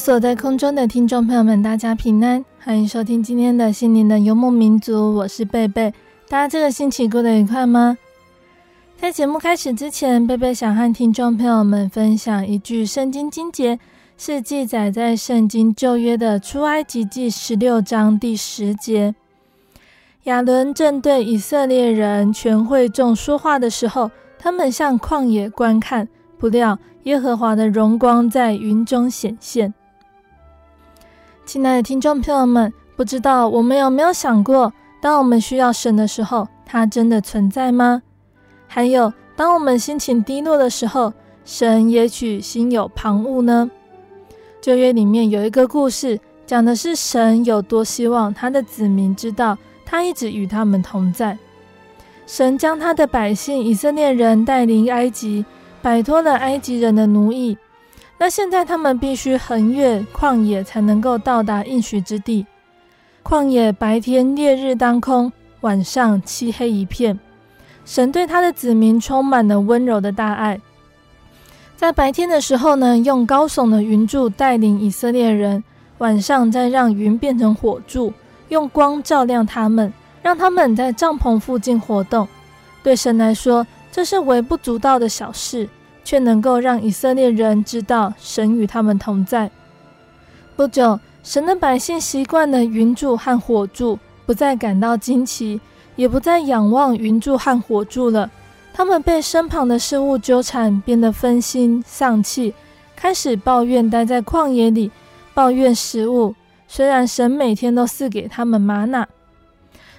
所在空中的听众朋友们，大家平安，欢迎收听今天的心灵的游牧民族，我是贝贝。大家这个星期过得愉快吗？在节目开始之前，贝贝想和听众朋友们分享一句圣经经节，是记载在圣经旧约的出埃及记十六章第十节。亚伦正对以色列人全会众说话的时候，他们向旷野观看，不料。耶和华的荣光在云中显现。亲爱的听众朋友们，不知道我们有没有想过，当我们需要神的时候，他真的存在吗？还有，当我们心情低落的时候，神也许心有旁骛呢？旧约里面有一个故事，讲的是神有多希望他的子民知道，他一直与他们同在。神将他的百姓以色列人带离埃及。摆脱了埃及人的奴役，那现在他们必须横越旷野才能够到达应许之地。旷野白天烈日当空，晚上漆黑一片。神对他的子民充满了温柔的大爱，在白天的时候呢，用高耸的云柱带领以色列人；晚上再让云变成火柱，用光照亮他们，让他们在帐篷附近活动。对神来说，这是微不足道的小事，却能够让以色列人知道神与他们同在。不久，神的百姓习惯了云柱和火柱，不再感到惊奇，也不再仰望云柱和火柱了。他们被身旁的事物纠缠，变得分心丧气，开始抱怨待在旷野里，抱怨食物。虽然神每天都赐给他们吗哪，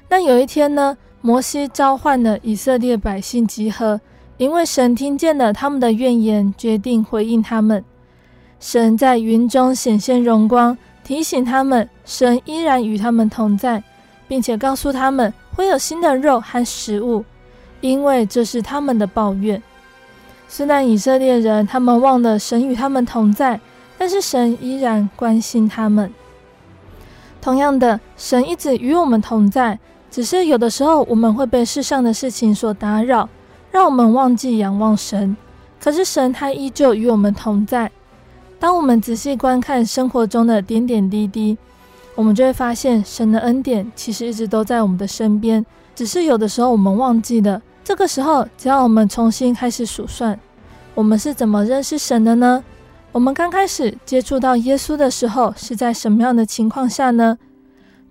那有一天呢？摩西召唤了以色列百姓集合，因为神听见了他们的怨言，决定回应他们。神在云中显现荣光，提醒他们，神依然与他们同在，并且告诉他们会有新的肉和食物，因为这是他们的抱怨。虽然以色列人他们忘了神与他们同在，但是神依然关心他们。同样的，神一直与我们同在。只是有的时候，我们会被世上的事情所打扰，让我们忘记仰望神。可是神他依旧与我们同在。当我们仔细观看生活中的点点滴滴，我们就会发现神的恩典其实一直都在我们的身边。只是有的时候我们忘记了。这个时候，只要我们重新开始数算，我们是怎么认识神的呢？我们刚开始接触到耶稣的时候是在什么样的情况下呢？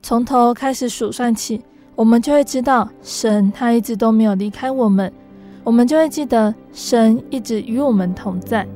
从头开始数算起。我们就会知道，神他一直都没有离开我们，我们就会记得，神一直与我们同在。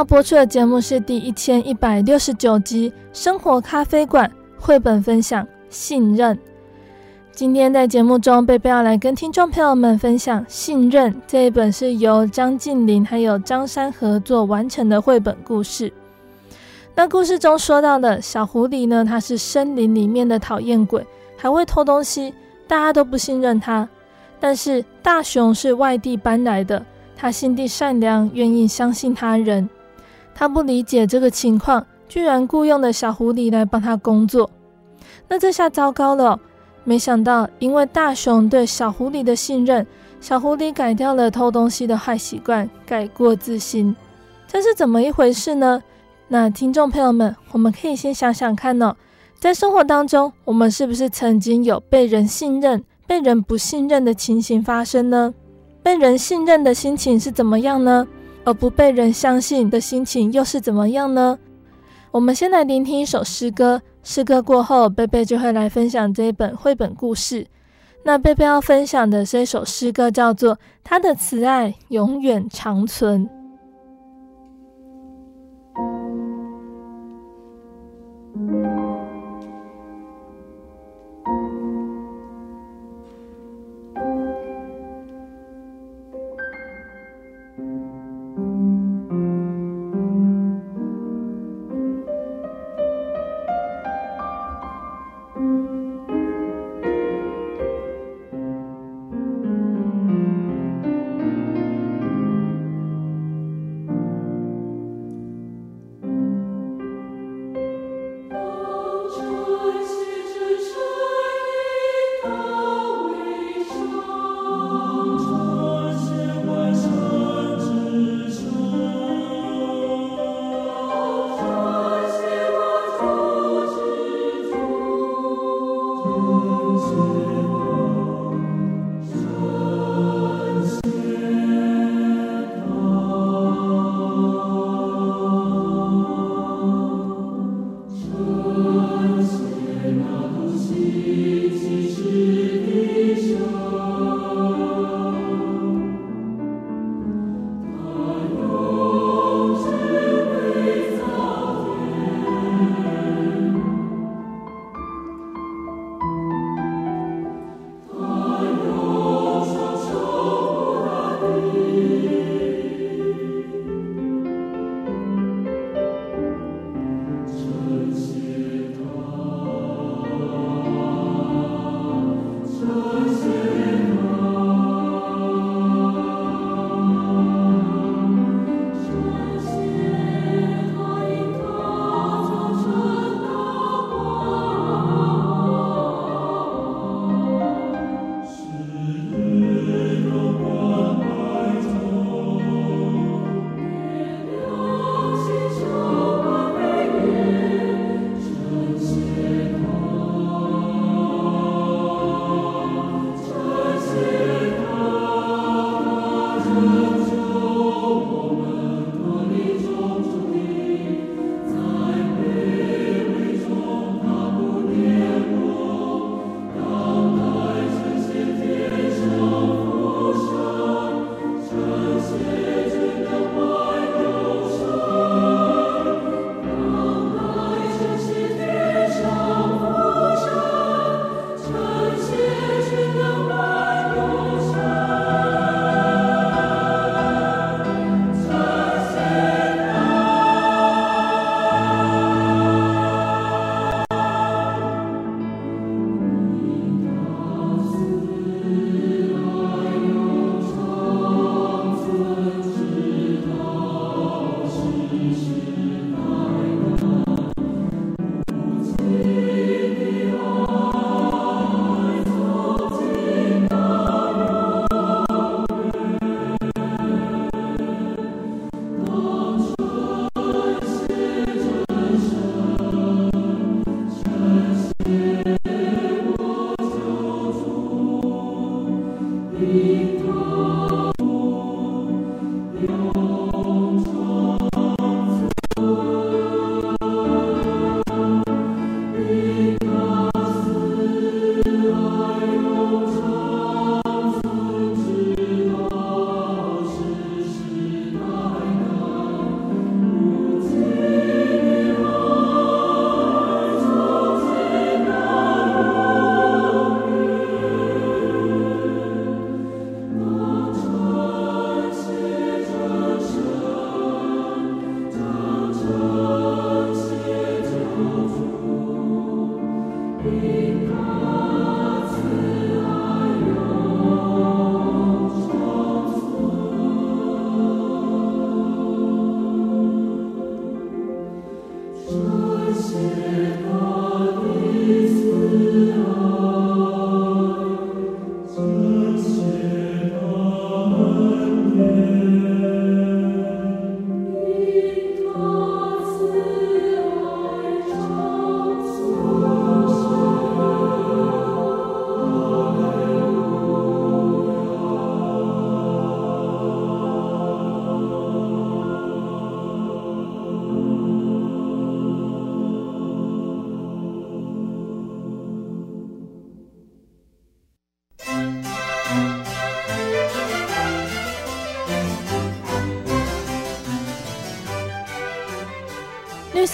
要播出的节目是第一千一百六十九集《生活咖啡馆》绘本分享《信任》。今天在节目中，贝贝要来跟听众朋友们分享《信任》这一本是由张晋霖还有张珊合作完成的绘本故事。那故事中说到的小狐狸呢，它是森林里面的讨厌鬼，还会偷东西，大家都不信任它。但是大熊是外地搬来的，他心地善良，愿意相信他人。他不理解这个情况，居然雇佣了小狐狸来帮他工作。那这下糟糕了。没想到，因为大熊对小狐狸的信任，小狐狸改掉了偷东西的坏习惯，改过自新。这是怎么一回事呢？那听众朋友们，我们可以先想想看哦，在生活当中，我们是不是曾经有被人信任、被人不信任的情形发生呢？被人信任的心情是怎么样呢？而不被人相信的心情又是怎么样呢？我们先来聆听一首诗歌。诗歌过后，贝贝就会来分享这一本绘本故事。那贝贝要分享的这首诗歌叫做《他的慈爱永远长存》。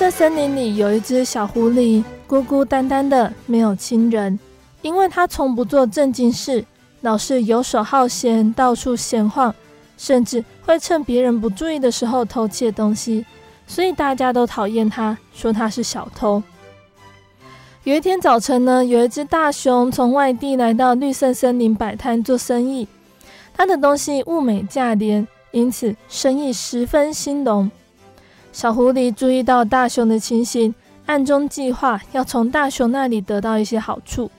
色森林里有一只小狐狸，孤孤单单的，没有亲人，因为它从不做正经事，老是游手好闲，到处闲晃，甚至会趁别人不注意的时候偷窃东西，所以大家都讨厌它，说它是小偷。有一天早晨呢，有一只大熊从外地来到绿色森林摆摊做生意，它的东西物美价廉，因此生意十分兴隆。小狐狸注意到大熊的情形，暗中计划要从大熊那里得到一些好处。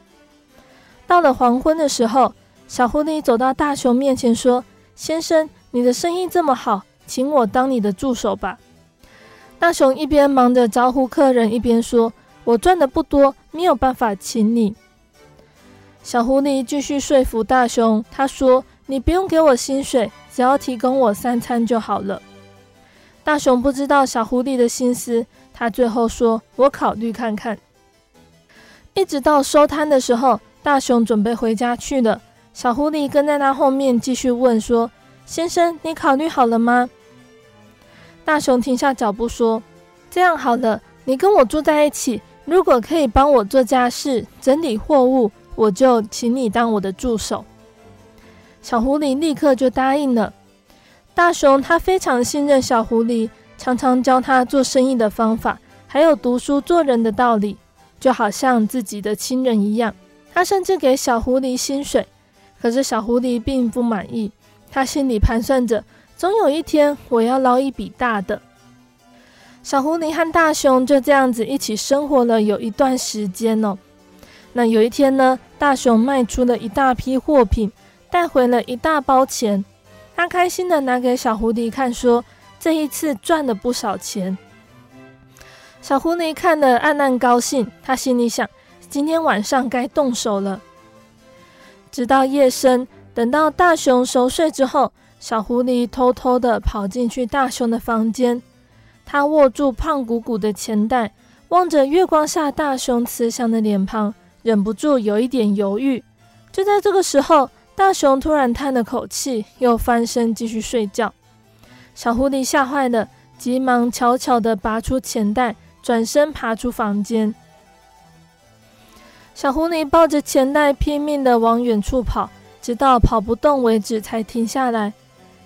到了黄昏的时候，小狐狸走到大熊面前说：“先生，你的生意这么好，请我当你的助手吧。”大熊一边忙着招呼客人，一边说。我赚的不多，没有办法请你。小狐狸继续说服大熊，他说：“你不用给我薪水，只要提供我三餐就好了。”大熊不知道小狐狸的心思，他最后说：“我考虑看看。”一直到收摊的时候，大熊准备回家去了。小狐狸跟在他后面继续问说：“先生，你考虑好了吗？”大熊停下脚步说：“这样好了，你跟我住在一起。”如果可以帮我做家事、整理货物，我就请你当我的助手。小狐狸立刻就答应了。大熊他非常信任小狐狸，常常教他做生意的方法，还有读书做人的道理，就好像自己的亲人一样。他甚至给小狐狸薪水，可是小狐狸并不满意，他心里盘算着，总有一天我要捞一笔大的。小狐狸和大熊就这样子一起生活了有一段时间哦。那有一天呢，大熊卖出了一大批货品，带回了一大包钱。他开心地拿给小狐狸看，说：“这一次赚了不少钱。”小狐狸看了暗暗高兴，他心里想：今天晚上该动手了。直到夜深，等到大熊熟睡之后，小狐狸偷偷地跑进去大熊的房间。他握住胖鼓鼓的钱袋，望着月光下大熊慈祥的脸庞，忍不住有一点犹豫。就在这个时候，大熊突然叹了口气，又翻身继续睡觉。小狐狸吓坏了，急忙悄悄地拔出钱袋，转身爬出房间。小狐狸抱着钱袋拼命地往远处跑，直到跑不动为止才停下来。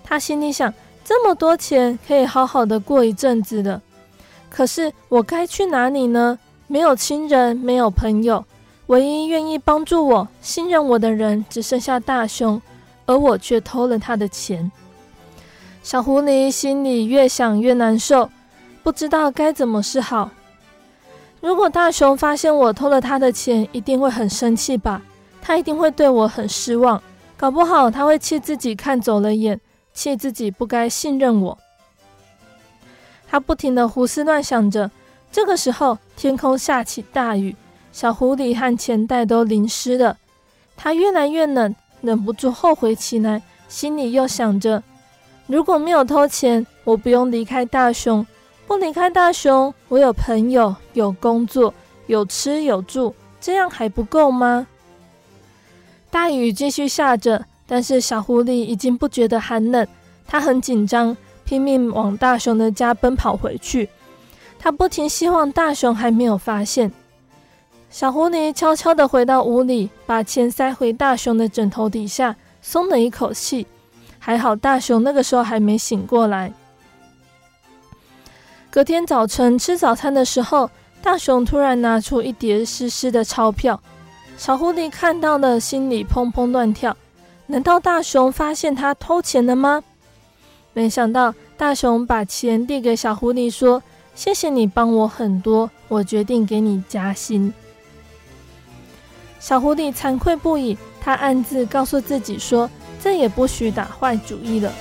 他心里想。这么多钱可以好好的过一阵子的，可是我该去哪里呢？没有亲人，没有朋友，唯一愿意帮助我、信任我的人只剩下大熊，而我却偷了他的钱。小狐狸心里越想越难受，不知道该怎么是好。如果大熊发现我偷了他的钱，一定会很生气吧？他一定会对我很失望，搞不好他会气自己看走了眼。气自己不该信任我，他不停的胡思乱想着。这个时候，天空下起大雨，小狐狸和钱袋都淋湿了。他越来越冷，忍不住后悔起来，心里又想着：如果没有偷钱，我不用离开大熊；不离开大熊，我有朋友、有工作、有吃有住，这样还不够吗？大雨继续下着。但是小狐狸已经不觉得寒冷，它很紧张，拼命往大熊的家奔跑回去。它不停希望大熊还没有发现。小狐狸悄悄地回到屋里，把钱塞回大熊的枕头底下，松了一口气。还好大熊那个时候还没醒过来。隔天早晨吃早餐的时候，大熊突然拿出一叠湿湿的钞票，小狐狸看到了，心里砰砰乱跳。难道大熊发现他偷钱了吗？没想到大熊把钱递给小狐狸，说：“谢谢你帮我很多，我决定给你加薪。”小狐狸惭愧不已，他暗自告诉自己说：“再也不许打坏主意了。”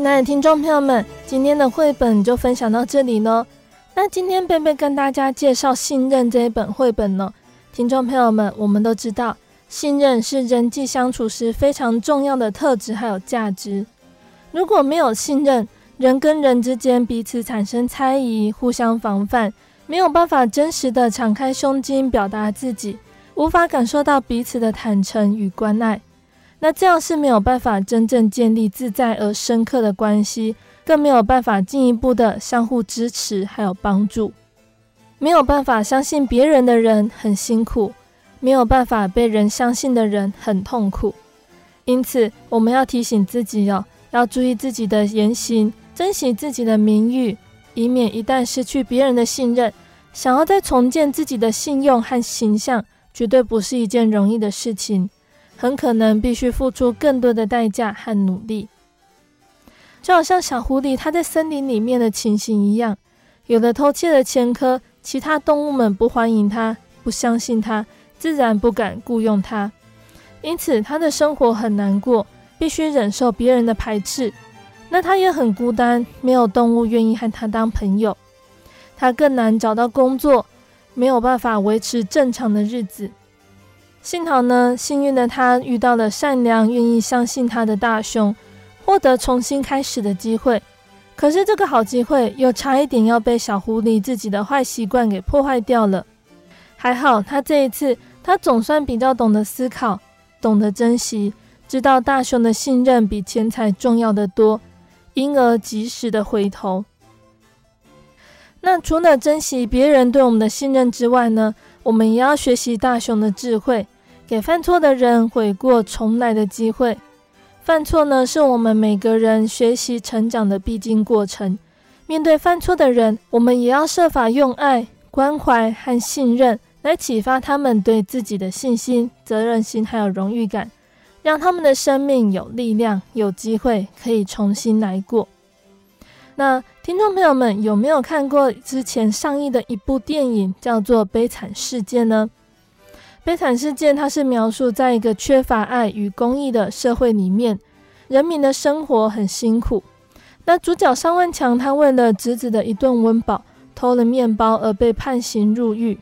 亲爱的听众朋友们，今天的绘本就分享到这里喽。那今天贝贝跟大家介绍《信任》这一本绘本呢，听众朋友们，我们都知道，信任是人际相处时非常重要的特质还有价值。如果没有信任，人跟人之间彼此产生猜疑，互相防范，没有办法真实的敞开胸襟表达自己，无法感受到彼此的坦诚与关爱。那这样是没有办法真正建立自在而深刻的关系，更没有办法进一步的相互支持还有帮助。没有办法相信别人的人很辛苦，没有办法被人相信的人很痛苦。因此，我们要提醒自己哦，要注意自己的言行，珍惜自己的名誉，以免一旦失去别人的信任，想要再重建自己的信用和形象，绝对不是一件容易的事情。很可能必须付出更多的代价和努力，就好像小狐狸它在森林里面的情形一样，有了偷窃的前科，其他动物们不欢迎它，不相信它，自然不敢雇佣它，因此它的生活很难过，必须忍受别人的排斥。那它也很孤单，没有动物愿意和它当朋友，它更难找到工作，没有办法维持正常的日子。幸好呢，幸运的他遇到了善良、愿意相信他的大熊，获得重新开始的机会。可是这个好机会又差一点要被小狐狸自己的坏习惯给破坏掉了。还好他这一次，他总算比较懂得思考，懂得珍惜，知道大熊的信任比钱财重要的多，因而及时的回头。那除了珍惜别人对我们的信任之外呢，我们也要学习大熊的智慧，给犯错的人悔过重来的机会。犯错呢，是我们每个人学习成长的必经过程。面对犯错的人，我们也要设法用爱、关怀和信任来启发他们对自己的信心、责任心还有荣誉感，让他们的生命有力量、有机会可以重新来过。那听众朋友们有没有看过之前上映的一部电影，叫做《悲惨世界》呢？《悲惨世界》它是描述在一个缺乏爱与公益的社会里面，人民的生活很辛苦。那主角尚万强他为了侄子的一顿温饱，偷了面包而被判刑入狱，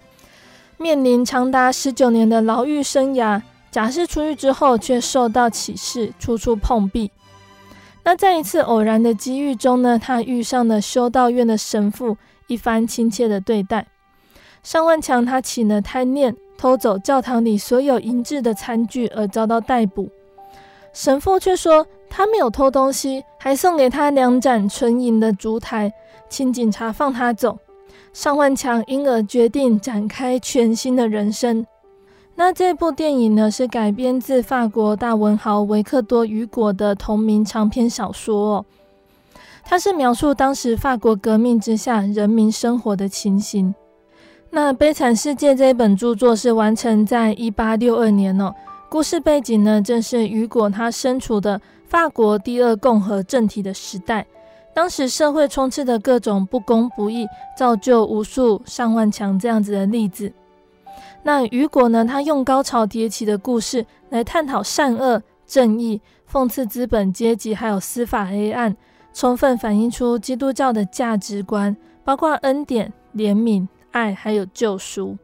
面临长达十九年的牢狱生涯。假释出狱之后，却受到歧视，处处碰壁。那在一次偶然的机遇中呢，他遇上了修道院的神父，一番亲切的对待。尚万强他起了贪念，偷走教堂里所有银质的餐具而遭到逮捕。神父却说他没有偷东西，还送给他两盏纯银的烛台，请警察放他走。尚万强因而决定展开全新的人生。那这部电影呢，是改编自法国大文豪维克多·雨果的同名长篇小说哦。它是描述当时法国革命之下人民生活的情形。那《悲惨世界》这本著作是完成在一八六二年哦。故事背景呢，正是雨果他身处的法国第二共和政体的时代。当时社会充斥的各种不公不义，造就无数上万强这样子的例子。那雨果呢？他用高潮迭起的故事来探讨善恶、正义，讽刺资本阶级，还有司法黑暗，充分反映出基督教的价值观，包括恩典、怜悯、爱，还有救赎。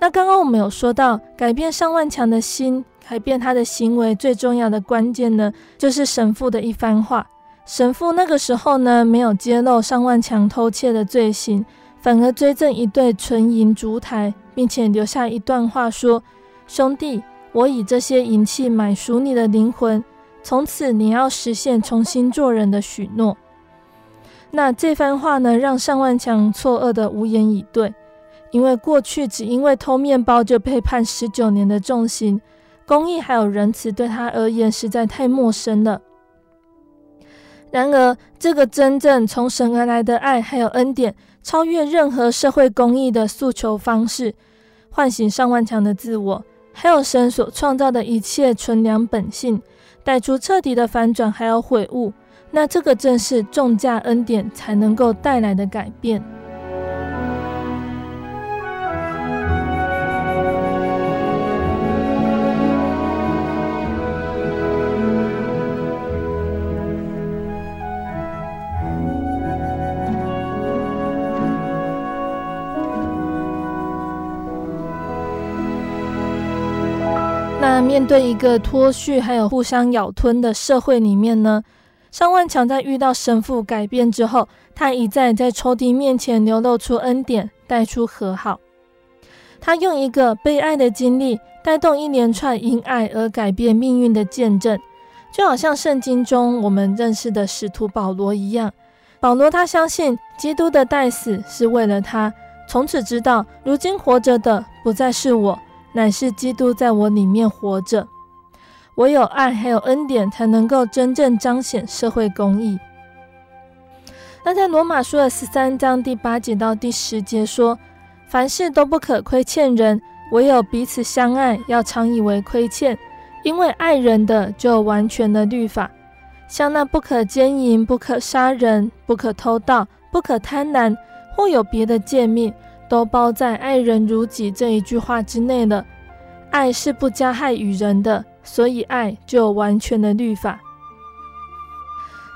那刚刚我们有说到，改变尚万强的心，改变他的行为，最重要的关键呢，就是神父的一番话。神父那个时候呢，没有揭露尚万强偷窃的罪行。反而追赠一对纯银烛台，并且留下一段话说：“兄弟，我以这些银器买赎你的灵魂，从此你要实现重新做人的许诺。”那这番话呢，让尚万强错愕的无言以对，因为过去只因为偷面包就被判十九年的重刑，公义还有仁慈对他而言实在太陌生了。然而，这个真正从神而来的爱还有恩典。超越任何社会公益的诉求方式，唤醒上万强的自我，还有神所创造的一切纯良本性，带出彻底的反转，还有悔悟。那这个正是重价恩典才能够带来的改变。面对一个脱序还有互相咬吞的社会里面呢，尚万强在遇到神父改变之后，他一再在仇敌面前流露出恩典，带出和好。他用一个被爱的经历，带动一连串因爱而改变命运的见证，就好像圣经中我们认识的使徒保罗一样。保罗他相信基督的代死是为了他，从此知道如今活着的不再是我，乃是基督在我里面活着。唯有爱还有恩典，才能够真正彰显社会公义。那在罗马书的十三章第八节到第十节说：“凡事都不可亏欠人，唯有彼此相爱，要常以为亏欠，因为爱人的就完全的律法。像那不可奸淫、不可杀人、不可偷盗、不可贪婪，或有别的诫命，都包在爱人如己这一句话之内了。爱是不加害于人的，所以爱就完全的律法。”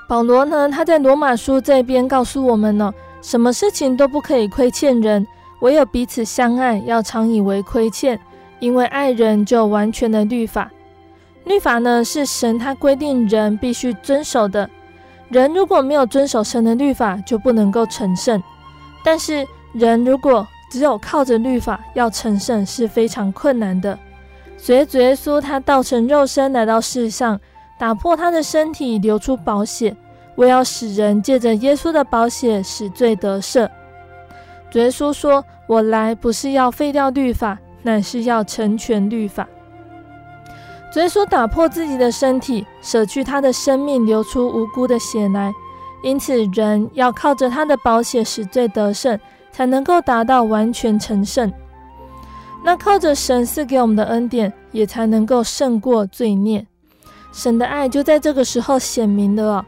保罗呢，他在罗马书这边告诉我们呢，什么事情都不可以亏欠人，唯有彼此相爱，要常以为亏欠，因为爱人就完全的律法。律法呢，是神他规定人必须遵守的，人如果没有遵守神的律法，就不能够成圣。但是人如果只有靠着律法要成圣，是非常困难的。所以主耶稣他道成肉身来到世上。打破他的身体，流出宝血，为要使人借着耶稣的宝血使罪得赦。主耶稣说：“我来不是要废掉律法，乃是要成全律法。”主耶稣打破自己的身体，舍去他的生命，流出无辜的血来，因此人要靠着他的宝血使罪得胜，才能够达到完全成圣。那靠着神赐给我们的恩典，也才能够胜过罪孽。神的爱就在这个时候显明了哦，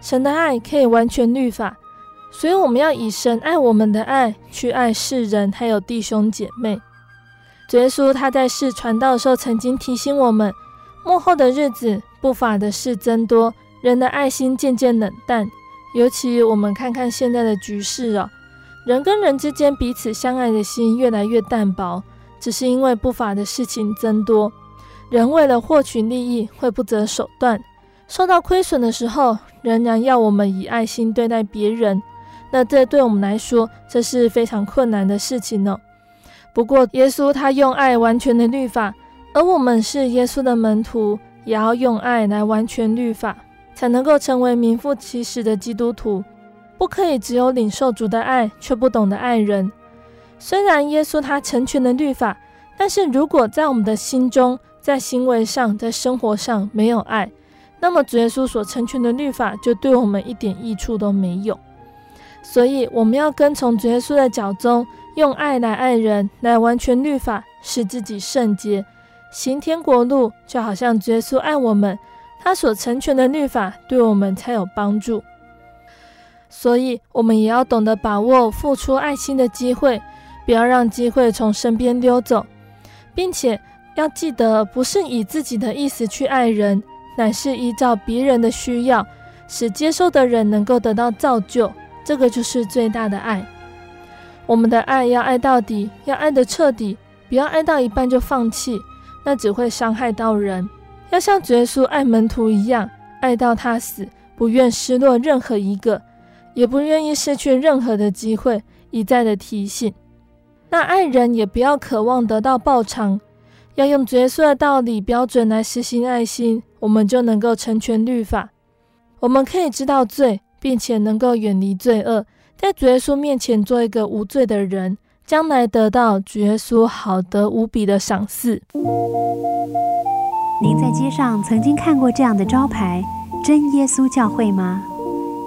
神的爱可以完全律法，所以我们要以神爱我们的爱去爱世人，还有弟兄姐妹。主耶稣他在世传道的时候，曾经提醒我们，幕后的日子不法的事增多，人的爱心渐渐冷淡。尤其我们看看现在的局势哦，人跟人之间彼此相爱的心越来越淡薄，只是因为不法的事情增多。人为了获取利益，会不择手段；受到亏损的时候，仍然要我们以爱心对待别人。那这对我们来说，这是非常困难的事情呢。不过，耶稣他用爱完全的律法，而我们是耶稣的门徒，也要用爱来完全律法，才能够成为名副其实的基督徒。不可以只有领受主的爱，却不懂得爱人。虽然耶稣他成全了律法，但是如果在我们的心中，在行为上，在生活上没有爱，那么主耶稣所成全的律法就对我们一点益处都没有。所以我们要跟从主耶稣的脚踪，用爱来爱人，来完全律法，使自己圣洁，行天国路，就好像主耶稣爱我们，他所成全的律法对我们才有帮助。所以我们也要懂得把握付出爱心的机会，不要让机会从身边溜走，并且。要记得，不是以自己的意思去爱人，乃是依照别人的需要，使接受的人能够得到造就。这个就是最大的爱。我们的爱要爱到底，要爱得彻底，不要爱到一半就放弃，那只会伤害到人。要像主耶稣爱门徒一样，爱到他死，不愿失落任何一个，也不愿意失去任何的机会，一再的提醒。那爱人也不要渴望得到报偿。要用耶稣的道理标准来实行爱心，我们就能够成全律法。我们可以知道罪，并且能够远离罪恶，在主耶稣面前做一个无罪的人，将来得到主耶稣好得无比的赏赐。您在街上曾经看过这样的招牌“真耶稣教会”吗？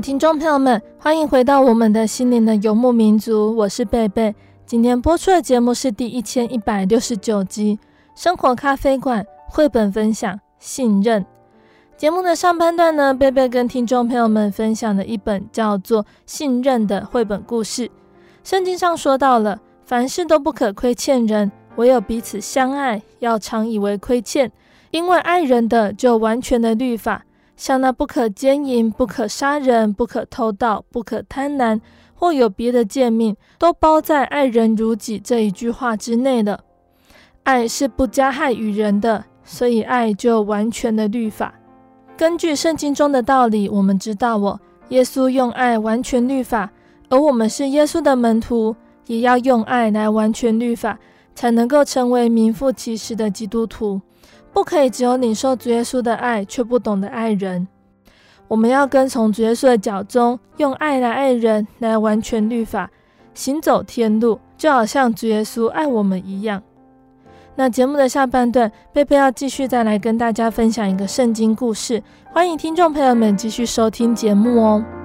听众朋友们，欢迎回到我们的心灵的游牧民族，我是贝贝。今天播出的节目是第一千一百六十九集《生活咖啡馆》绘本分享《信任》。节目的上半段呢，贝贝跟听众朋友们分享了一本叫做《信任》的绘本故事。圣经上说到了，凡事都不可亏欠人，唯有彼此相爱，要常以为亏欠，因为爱人的就完全的律法。像那不可奸淫、不可杀人、不可偷盗、不可贪婪，或有别的诫命，都包在“爱人如己”这一句话之内了。爱是不加害于人的，所以爱就完全的律法。根据圣经中的道理，我们知道哦，耶稣用爱完全律法，而我们是耶稣的门徒，也要用爱来完全律法，才能够成为名副其实的基督徒。不可以只有领受主耶稣的爱，却不懂得爱人。我们要跟从主耶稣的脚踪，用爱来爱人，来完全律法，行走天路，就好像主耶稣爱我们一样。那节目的下半段，贝贝要继续再来跟大家分享一个圣经故事，欢迎听众朋友们继续收听节目哦。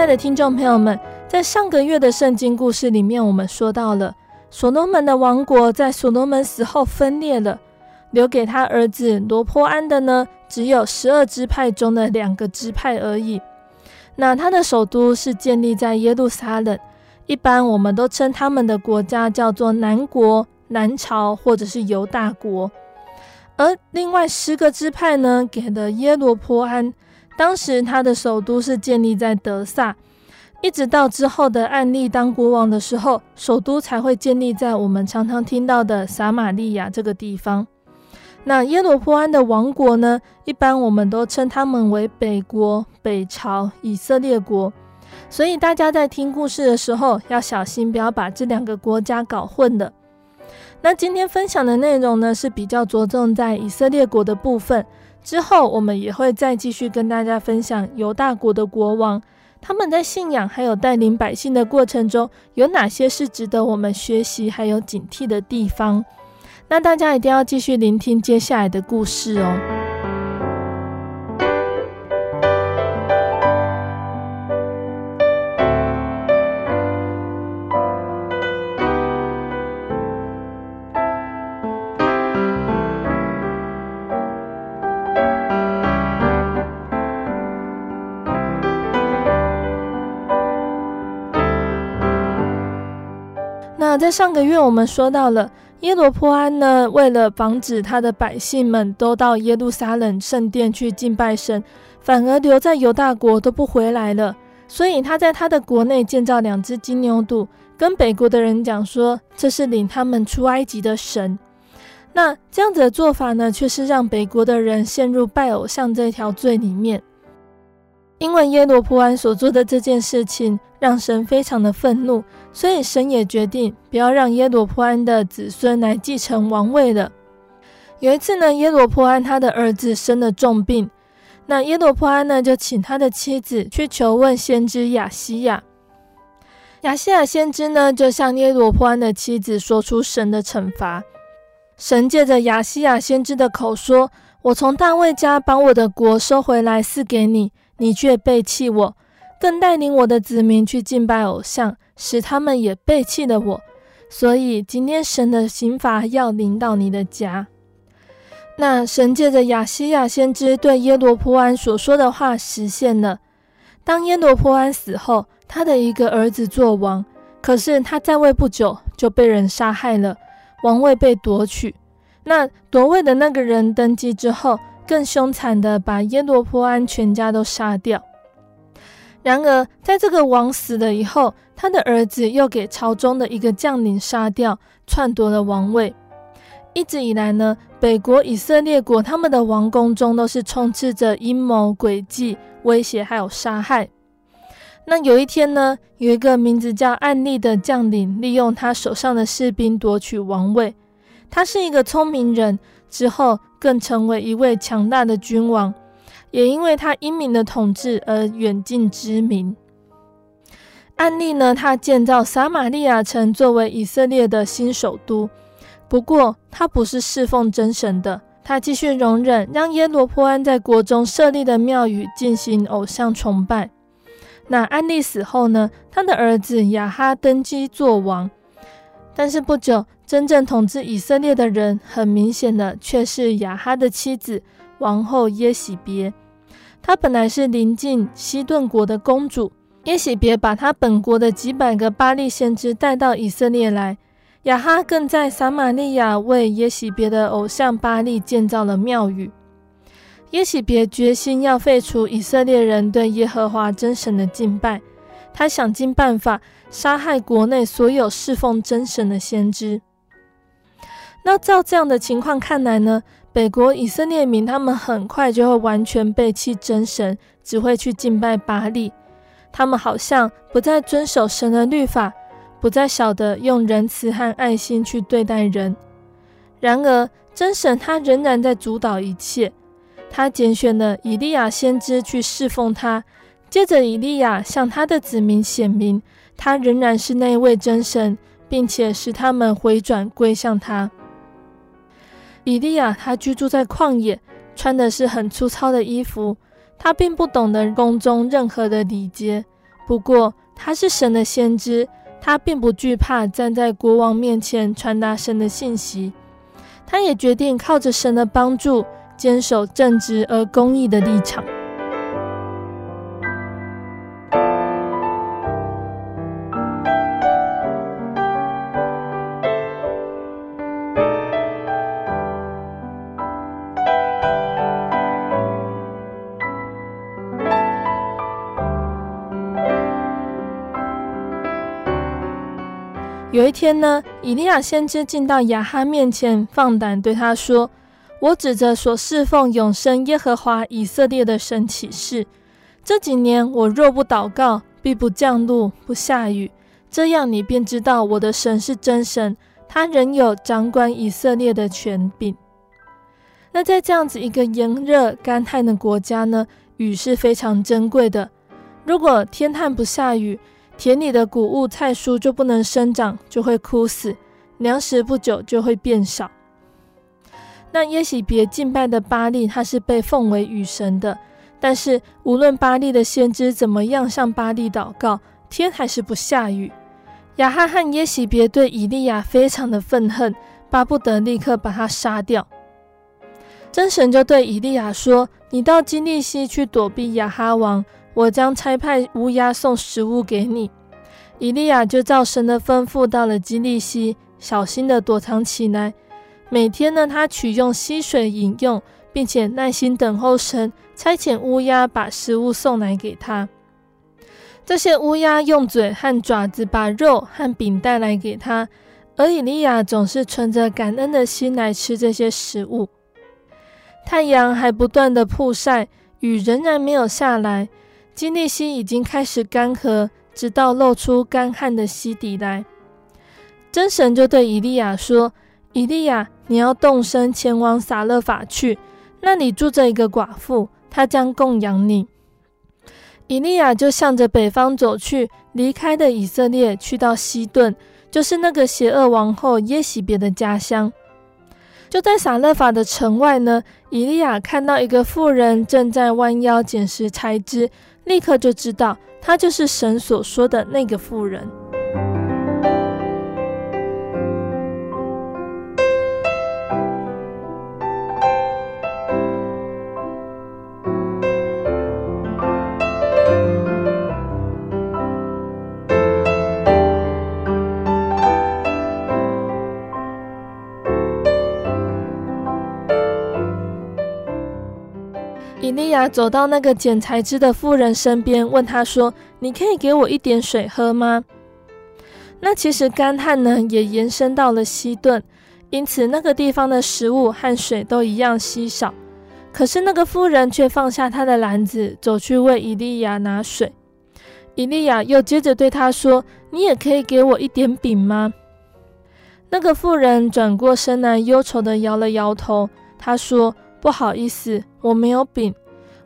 爱的听众朋友们，在上个月的圣经故事里面，我们说到了所罗门的王国在所罗门死后分裂了，留给他儿子罗波安的呢，只有十二支派中的两个支派而已。那他的首都是建立在耶路撒冷，一般我们都称他们的国家叫做南国、南朝或者是犹大国。而另外十个支派呢，给了耶罗波安。当时他的首都是建立在德萨，一直到之后的暗利当国王的时候，首都才会建立在我们常常听到的撒玛利亚这个地方。那耶罗波安的王国呢，一般我们都称他们为北国、北朝、以色列国。所以大家在听故事的时候要小心，不要把这两个国家搞混了。那今天分享的内容呢，是比较着重在以色列国的部分。之后，我们也会再继续跟大家分享犹大国的国王，他们在信仰还有带领百姓的过程中，有哪些是值得我们学习还有警惕的地方。那大家一定要继续聆听接下来的故事哦。上个月，我们说到了耶罗波安呢，为了防止他的百姓们都到耶路撒冷圣殿去敬拜神，反而留在犹大国都不回来了，所以他在他的国内建造两只金牛犊，跟北国的人讲说，这是领他们出埃及的神。那这样子的做法呢，却是让北国的人陷入拜偶像这条罪里面。因为耶罗波安所做的这件事情，让神非常的愤怒，所以神也决定不要让耶罗波安的子孙来继承王位了。有一次呢，耶罗波安他的儿子生了重病，那耶罗波安呢就请他的妻子去求问先知亚西亚。亚西亚先知呢就向耶罗波安的妻子说出神的惩罚。神借着亚西亚先知的口说：“我从大卫家把我的国收回来赐给你。”你却背弃我，更带领我的子民去敬拜偶像，使他们也背弃了我。所以今天神的刑罚要临到你的家。那神借着亚西亚先知对耶罗波安所说的话实现了。当耶罗波安死后，他的一个儿子做王，可是他在位不久就被人杀害了，王位被夺取。那夺位的那个人登基之后，更凶残的把耶罗波安全家都杀掉。然而，在这个王死了以后，他的儿子又给朝中的一个将领杀掉，篡夺了王位。一直以来呢，北国以色列国他们的王宫中都是充斥着阴谋诡计、威胁还有杀害。那有一天呢，有一个名字叫暗利的将领，利用他手上的士兵夺取王位。他是一个聪明人，之后更成为一位强大的君王。也因为他英明的统治而远近知名。暗利呢，他建造撒玛利亚城作为以色列的新首都。不过，他不是侍奉真神的，他继续容忍让耶罗波安在国中设立的庙宇进行偶像崇拜。那暗利死后呢，他的儿子亚哈登基做王。但是不久，真正统治以色列的人，很明显的却是亚哈的妻子王后耶洗别。她本来是邻近西顿国的公主，耶洗别把她本国的几百个巴力先知带到以色列来，亚哈更在撒玛利亚为耶洗别的偶像巴力建造了庙宇。耶洗别决心要废除以色列人对耶和华真神的敬拜，他想尽办法杀害国内所有侍奉真神的先知。那照这样的情况看来呢，北国以色列民，他们很快就会完全背弃真神，只会去敬拜巴力。他们好像不再遵守神的律法，不再晓得用仁慈和爱心去对待人。然而，真神他仍然在主导一切。他拣选了以利亚先知去侍奉他，接着以利亚向他的子民显明，他仍然是那位真神，并且使他们回转归向他。以利亚他居住在旷野，穿的是很粗糙的衣服。他并不懂得宫中任何的礼节。不过他是神的先知，他并不惧怕站在国王面前传达神的信息。他也决定靠着神的帮助，坚守正直而公义的立场。一天呢，以利亚先知进到亚哈面前，放胆对他说：“我指着所侍奉永生耶和华以色列的神起誓，这几年我若不祷告，必不降露不下雨。这样你便知道我的神是真神，他仍有掌管以色列的权柄。”那在这样子一个炎热干旱的国家呢，雨是非常珍贵的。如果天旱不下雨，田里的谷物、菜蔬就不能生长，就会枯死，粮食不久就会变少。那耶洗别敬拜的巴力，他是被奉为雨神的，但是无论巴力的先知怎么样向巴力祷告，天还是不下雨。亚哈和耶洗别对以利亚非常的愤恨，巴不得立刻把他杀掉。真神就对以利亚说：“你到基利溪去躲避亚哈王。”我将差派乌鸦送食物给你。以利亚就照神的吩咐，到了基利西，小心地躲藏起来。每天呢，他取用溪水饮用，并且耐心等候神差遣乌鸦把食物送来给他。这些乌鸦用嘴和爪子把肉和饼带来给他，而以利亚总是存着感恩的心来吃这些食物。太阳还不断地曝晒，雨仍然没有下来。基利溪已经开始干涸，直到露出干旱的溪底来。真神就对以利亚说：“以利亚，你要动身前往撒勒法去，那里住着一个寡妇，她将供养你。”以利亚就向着北方走去，离开的以色列，去到西顿，就是那个邪恶王后耶洗别的家乡。就在撒勒法的城外呢，以利亚看到一个妇人正在弯腰捡拾柴枝，立刻就知道他就是神所说的那个妇人。以利亚走到那个捡柴枝的妇人身边，问她说：“你可以给我一点水喝吗？”那其实干旱呢，也延伸到了西顿，因此那个地方的食物和水都一样稀少。可是那个妇人却放下她的篮子，走去为伊利亚拿水。伊利亚又接着对她说：“你也可以给我一点饼吗？”那个妇人转过身来，忧愁地摇了摇头。她说：“不好意思，我没有饼。”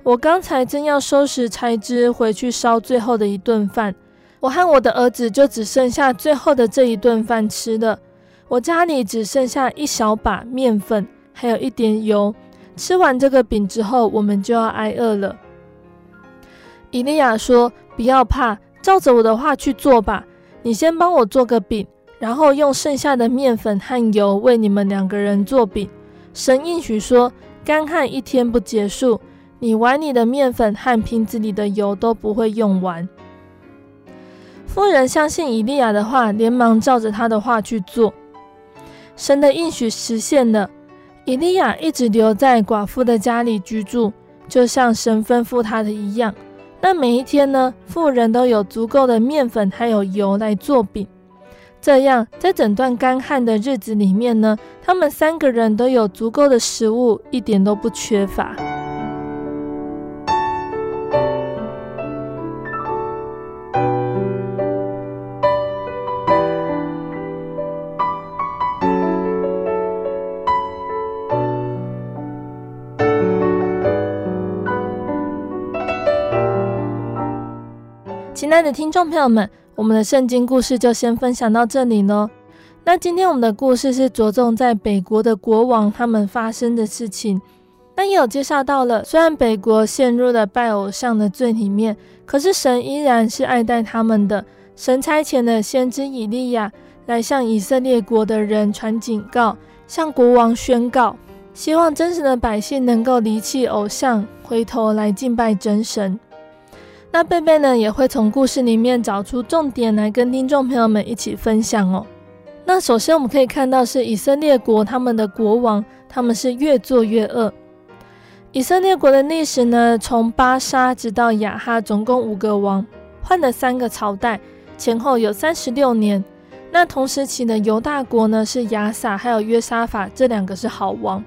我刚才正要收拾柴枝回去烧最后的一顿饭，我和我的儿子就只剩下最后的这一顿饭吃了。我家里只剩下一小把面粉，还有一点油。吃完这个饼之后，我们就要挨饿了。以利亚说：“不要怕，照着我的话去做吧。你先帮我做个饼，然后用剩下的面粉和油为你们两个人做饼。神应许说，干旱一天不结束。”你碗里的面粉和瓶子里的油都不会用完。富人相信以利亚的话，连忙照着他的话去做。神的应许实现了，以利亚一直留在寡妇的家里居住，就像神吩咐他的一样。那每一天呢，妇人都有足够的面粉还有油来做饼。这样，在整段干旱的日子里面呢，他们三个人都有足够的食物，一点都不缺乏。亲爱的听众朋友们，我们的圣经故事就先分享到这里喽。那今天我们的故事是着重在北国的国王他们发生的事情。那也有介绍到了，虽然北国陷入了拜偶像的罪里面，可是神依然是爱戴他们的。神差遣了先知以利亚来向以色列国的人传警告，向国王宣告，希望真实的百姓能够离弃偶像，回头来敬拜真神。那贝贝呢，也会从故事里面找出重点来跟听众朋友们一起分享哦。那首先我们可以看到是以色列国他们的国王，他们是越做越恶。以色列国的历史呢，从巴沙直到雅哈，总共五个王，换了三个朝代，前后有三十六年。那同时期的犹大国呢，是亚撒还有约沙法这两个是好王，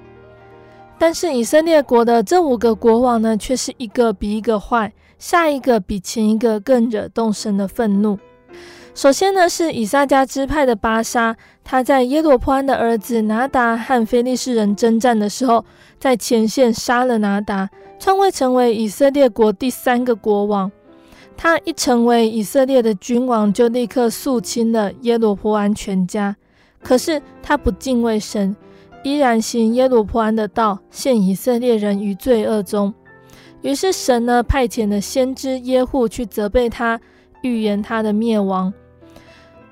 但是以色列国的这五个国王呢，却是一个比一个坏。下一个比前一个更惹动神的愤怒。首先呢，是以撒加支派的巴沙，他在耶罗波安的儿子拿达和非利士人征战的时候，在前线杀了拿达，篡位成为以色列国第三个国王。他一成为以色列的君王，就立刻肃清了耶罗波安全家。可是他不敬畏神，依然行耶罗波安的道，陷以色列人于罪恶中。于是神呢，派遣了先知耶户去责备他，预言他的灭亡。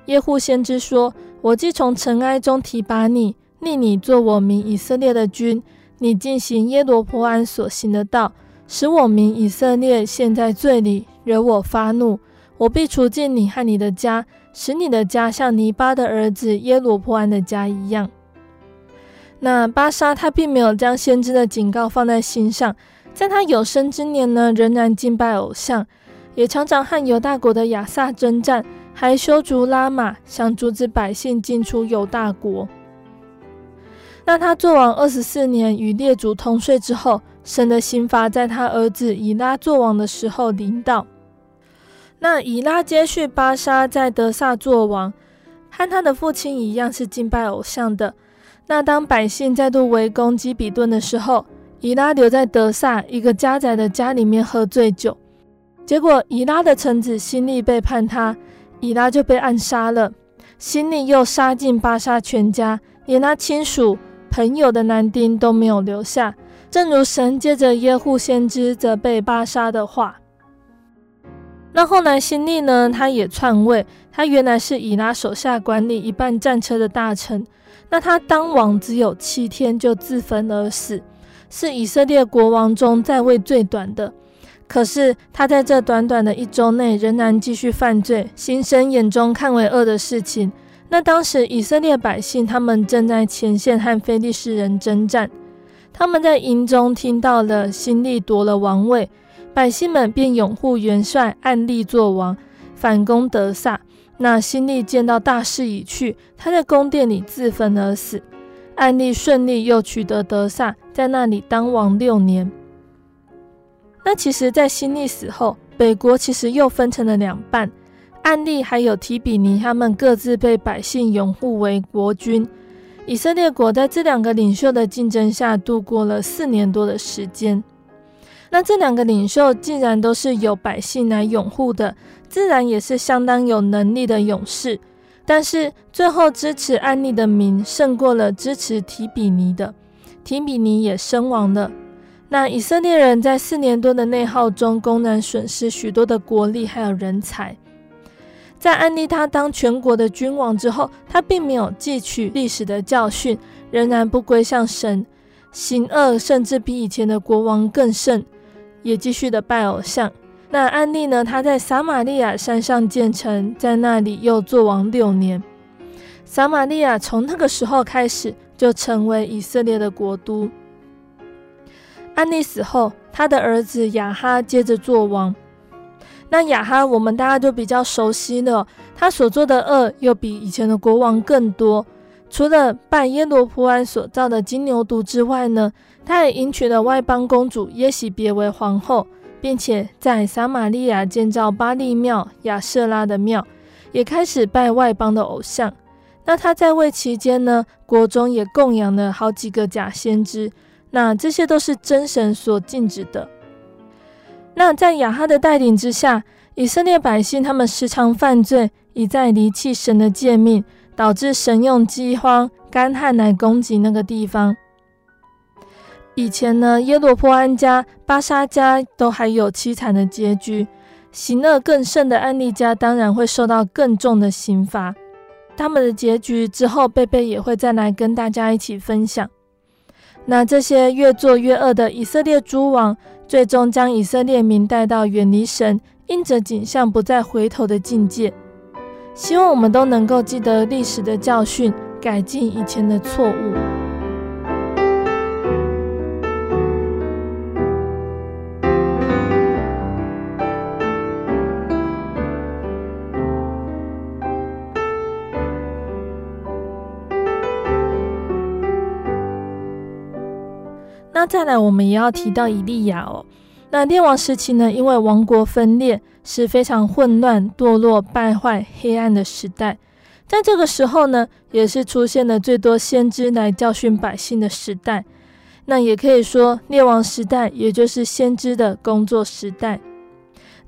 耶户先知说：“我既从尘埃中提拔你，立你做我民以色列的君，你进行耶罗波安所行的道，使我民以色列陷在罪里，惹我发怒，我必除尽你和你的家，使你的家像尼巴的儿子耶罗波安的家一样。”那巴沙他并没有将先知的警告放在心上。在他有生之年呢，仍然敬拜偶像，也常常和犹大国的亚撒征战，还修筑拉玛，想阻止百姓进出犹大国。那他做王二十四年，与列祖同睡之后，神的刑罚在他儿子以拉做王的时候临到。那以拉接续巴沙在德萨做王，和他的父亲一样是敬拜偶像的。那当百姓再度围攻基比顿的时候，以拉留在德萨一个家宰的家里面喝醉酒，结果以拉的臣子辛利背叛他，以拉就被暗杀了。辛利又杀尽巴沙全家，连他亲属、朋友的男丁都没有留下，正如神借着耶户先知责备巴沙的话。那后来辛利呢，他也篡位，他原来是以拉手下管理一半战车的大臣。那他当王只有七天就自焚而死，是以色列国王中在位最短的。可是他在这短短的一周内，仍然继续犯罪，行神眼中看为恶的事情。那当时以色列百姓，他们正在前线和非利士人征战，他们在营中听到了新利夺了王位，百姓们便拥护元帅暗利作王，反攻德撒。那新利见到大势已去，他在宫殿里自焚而死。暗利顺利又取得德撒，在那里当王六年。那其实，在新历死后，北国其实又分成了两半，安利还有提比尼，他们各自被百姓拥护为国君。以色列国在这两个领袖的竞争下度过了四年多的时间。那这两个领袖既然都是由百姓来拥护的，自然也是相当有能力的勇士。但是最后支持安利的民胜过了支持提比尼的，提比尼也身亡了。那以色列人在四年多的内耗中，公然损失许多的国力还有人才。在暗利他当全国的君王之后，他并没有汲取历史的教训，仍然不归向神，行恶甚至比以前的国王更甚。也继续的拜偶像。那暗利呢？他在撒玛利亚山上建城，在那里又作王六年。撒玛利亚从那个时候开始就成为以色列的国都。安妮死后，他的儿子亚哈接着做王。那亚哈我们大家都比较熟悉了，他所做的恶又比以前的国王更多。除了拜耶罗普安所造的金牛犊之外呢，他也迎娶了外邦公主耶洗别为皇后，并且在撒玛利亚建造巴力庙、亚舍拉的庙，也开始拜外邦的偶像。那他在位期间呢，国中也供养了好几个假先知，那这些都是真神所禁止的。那在亚哈的带领之下，以色列百姓他们时常犯罪，一再离弃神的诫命。导致神用饥荒、干旱来攻击那个地方。以前呢，耶罗波安家、巴沙家都还有凄惨的结局，行恶更甚的暗利家当然会受到更重的刑罚。他们的结局之后，贝贝也会再来跟大家一起分享。那这些越做越恶的以色列诸王，最终将以色列民带到远离神、因着景象不再回头的境界。希望我们都能够记得历史的教训，改进以前的错误。再来，我们也要提到以利亚哦。那列王时期呢，因为王国分裂，是非常混乱、堕落、败坏、黑暗的时代。在这个时候呢，也是出现了最多先知来教训百姓的时代。那也可以说，列王时代也就是先知的工作时代。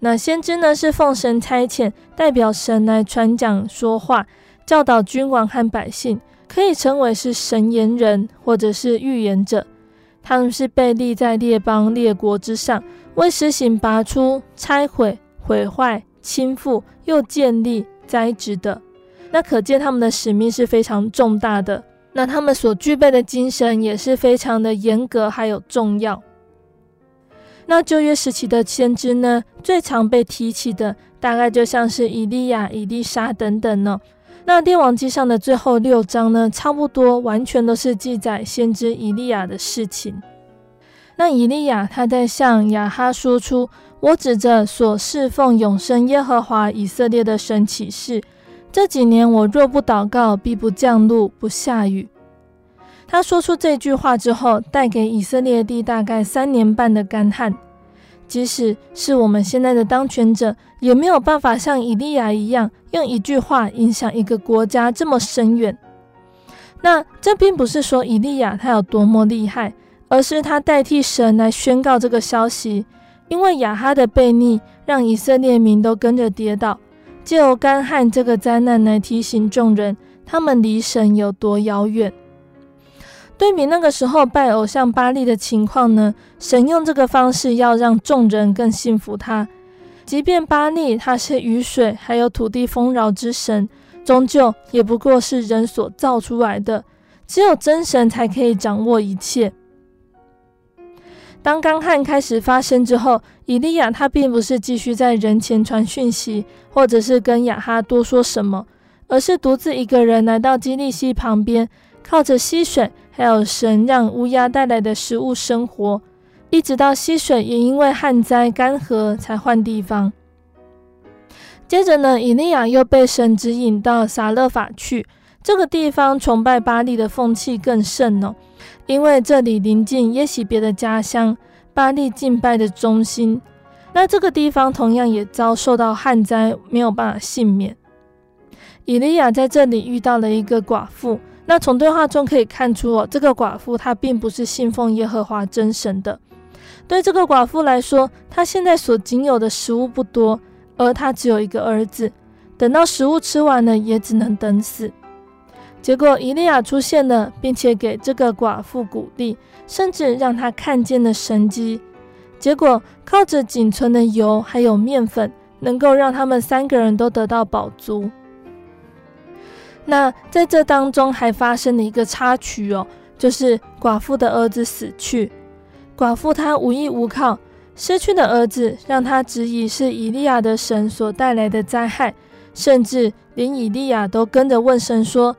那先知呢，是奉神差遣，代表神来传讲说话，教导君王和百姓，可以称为是神言人或者是预言者。他们是被立在列邦列国之上，为施行拔出、拆毁、毁坏、倾覆又建立、栽植的。那可见他们的使命是非常重大的。那他们所具备的精神也是非常的严格，还有重要。那旧约时期的先知呢，最常被提起的，大概就像是以利亚、以利沙等等呢。那列王记上的最后六章呢，差不多完全都是记载先知以利亚的事情。那以利亚他在向亚哈说出：“我指着所侍奉永生耶和华以色列的神起誓，这几年我若不祷告，必不降露，不下雨。”他说出这句话之后，带给以色列地大概三年半的干旱。即使是我们现在的当权者，也没有办法像以利亚一样，用一句话影响一个国家这么深远。那这并不是说以利亚他有多么厉害，而是他代替神来宣告这个消息。因为亚哈的悖逆，让以色列民都跟着跌倒，借由干旱这个灾难来提醒众人，他们离神有多遥远。对比那个时候拜偶像巴力的情况呢，神用这个方式要让众人更信服他。即便巴力他是雨水还有土地丰饶之神，终究也不过是人所造出来的。只有真神才可以掌握一切。当干旱开始发生之后，以利亚他并不是继续在人前传讯息，或者是跟亚哈多说什么，而是独自一个人来到基利溪旁边。靠着溪水，还有神让乌鸦带来的食物生活，一直到溪水也因为旱灾干涸才换地方。接着呢，以利亚又被神指引到撒勒法去，这个地方崇拜巴力的风气更盛哦，因为这里临近耶洗别的家乡，巴力敬拜的中心。那这个地方同样也遭受到旱灾，没有办法幸免。以利亚在这里遇到了一个寡妇。那从对话中可以看出哦，这个寡妇她并不是信奉耶和华真神的。对这个寡妇来说，她现在所仅有的食物不多，而她只有一个儿子，等到食物吃完了，也只能等死。结果以利亚出现了，并且给这个寡妇鼓励，甚至让她看见了神迹。结果靠着仅存的油还有面粉，能够让他们三个人都得到饱足。那在这当中还发生了一个插曲哦，就是寡妇的儿子死去，寡妇她无依无靠，失去的儿子让她质疑是以利亚的神所带来的灾害，甚至连以利亚都跟着问神说：“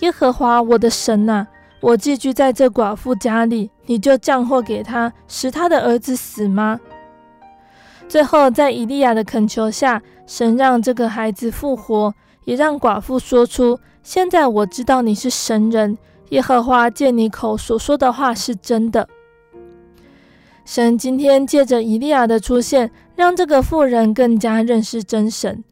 耶和华我的神呐，我寄居在这寡妇家里，你就降祸给她，使她的儿子死吗？”最后在以利亚的恳求下，神让这个孩子复活，也让寡妇说出。现在我知道你是神人，耶和华借你口所说的话是真的。神今天借着以利亚的出现，让这个妇人更加认识真神。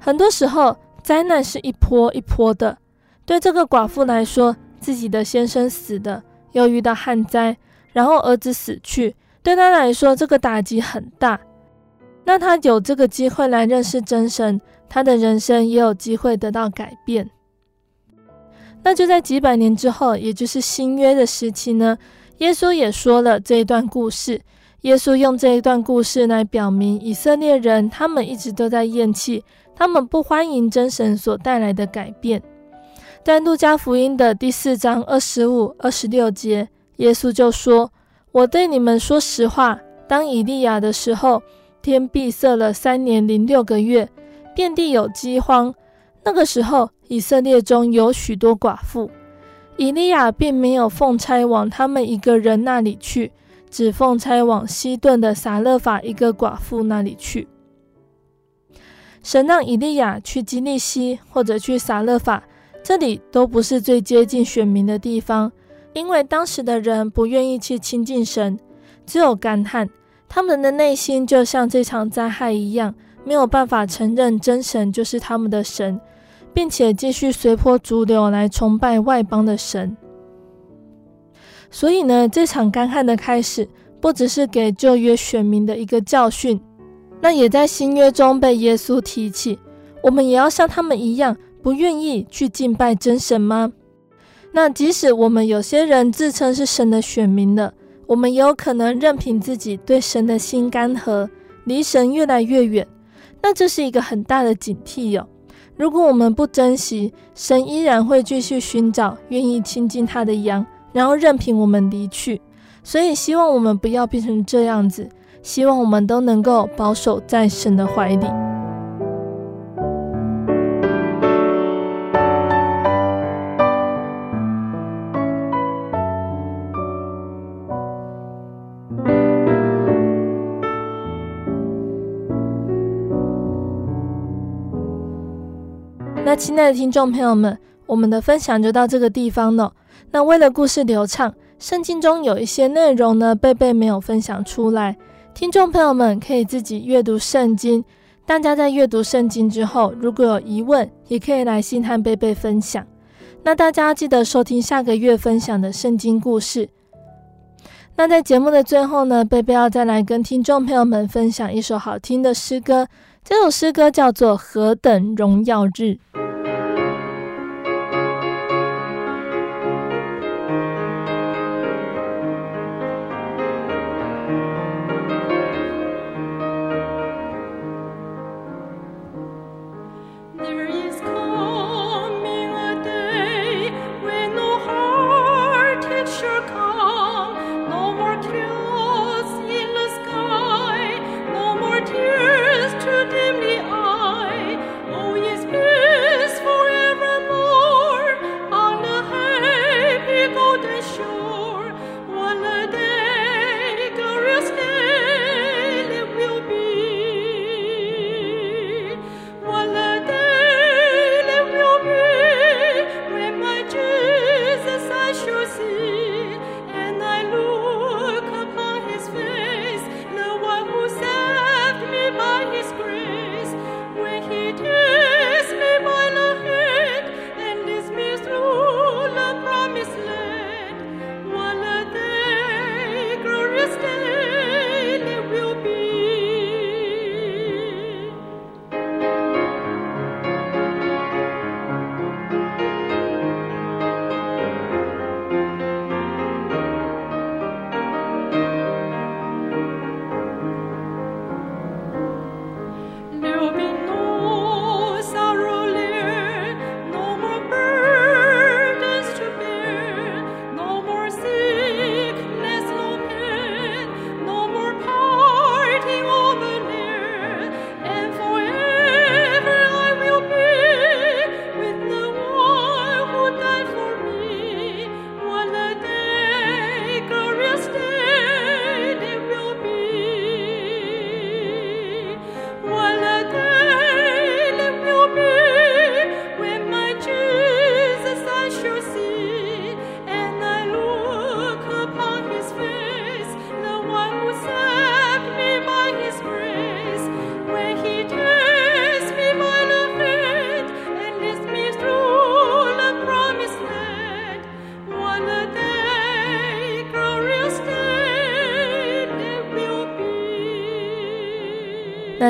很多时候，灾难是一波一波的。对这个寡妇来说，自己的先生死的，又遇到旱灾，然后儿子死去，对她来说，这个打击很大。那她有这个机会来认识真神，她的人生也有机会得到改变。那就在几百年之后，也就是新约的时期呢，耶稣也说了这一段故事。耶稣用这一段故事来表明以色列人，他们一直都在厌弃，他们不欢迎真神所带来的改变。在路加福音的第四章二十五、二十六节，耶稣就说：“我对你们说实话，当以利亚的时候，天闭塞了三年零六个月，遍地有饥荒。那个时候。”以色列中有许多寡妇，以利亚并没有奉差往他们一个人那里去，只奉差往西顿的撒勒法一个寡妇那里去。神让以利亚去基利溪或者去撒勒法，这里都不是最接近选民的地方，因为当时的人不愿意去亲近神，只有干旱，他们的内心就像这场灾害一样，没有办法承认真神就是他们的神。并且继续随波逐流来崇拜外邦的神，所以呢，这场干旱的开始，不只是给旧约选民的一个教训，那也在新约中被耶稣提起。我们也要像他们一样，不愿意去敬拜真神吗？那即使我们有些人自称是神的选民了，我们也有可能任凭自己对神的心干涸，离神越来越远。那这是一个很大的警惕哟。如果我们不珍惜，神依然会继续寻找愿意亲近他的羊，然后任凭我们离去。所以，希望我们不要变成这样子，希望我们都能够保守在神的怀里。那亲爱的听众朋友们，我们的分享就到这个地方了。那为了故事流畅，圣经中有一些内容呢，贝贝没有分享出来。听众朋友们可以自己阅读圣经。大家在阅读圣经之后，如果有疑问，也可以来信和贝贝分享。那大家记得收听下个月分享的圣经故事。那在节目的最后呢，贝贝要再来跟听众朋友们分享一首好听的诗歌。这首诗歌叫做《何等荣耀日》。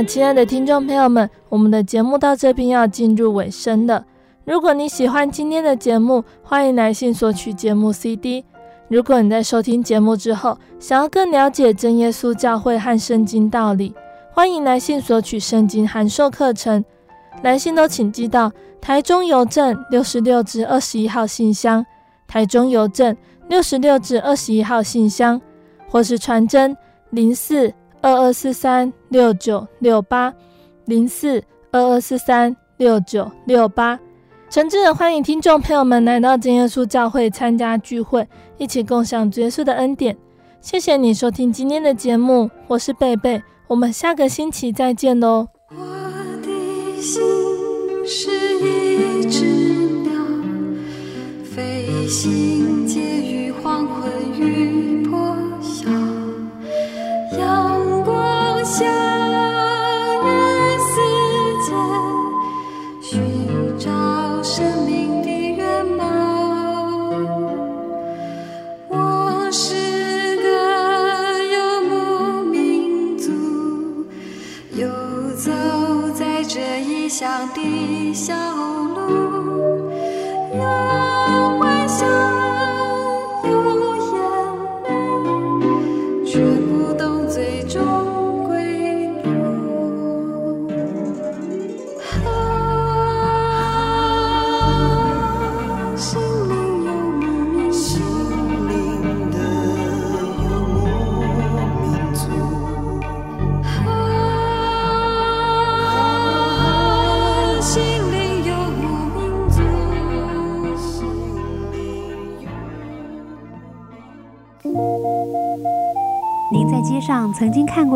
亲爱的听众朋友们，我们的节目到这边要进入尾声了。如果你喜欢今天的节目，欢迎来信索取节目 CD。如果你在收听节目之后，想要更了解真耶稣教会和圣经道理，欢迎来信索取圣经函授课程。来信都请寄到台中邮政六十六至二十一号信箱，台中邮政六十六至二十一号信箱，或是传真零四二二四三六九六八零四二二四三六九六八。诚挚的欢迎听众朋友们来到真耶稣教会参加聚会，一起共享耶稣的恩典。谢谢你收听今天的节目，我是贝贝，我们下个星期再见喽。我的心是一只鸟，飞行向人世间寻找生命的源泉我是个游牧民族游走在这异乡的小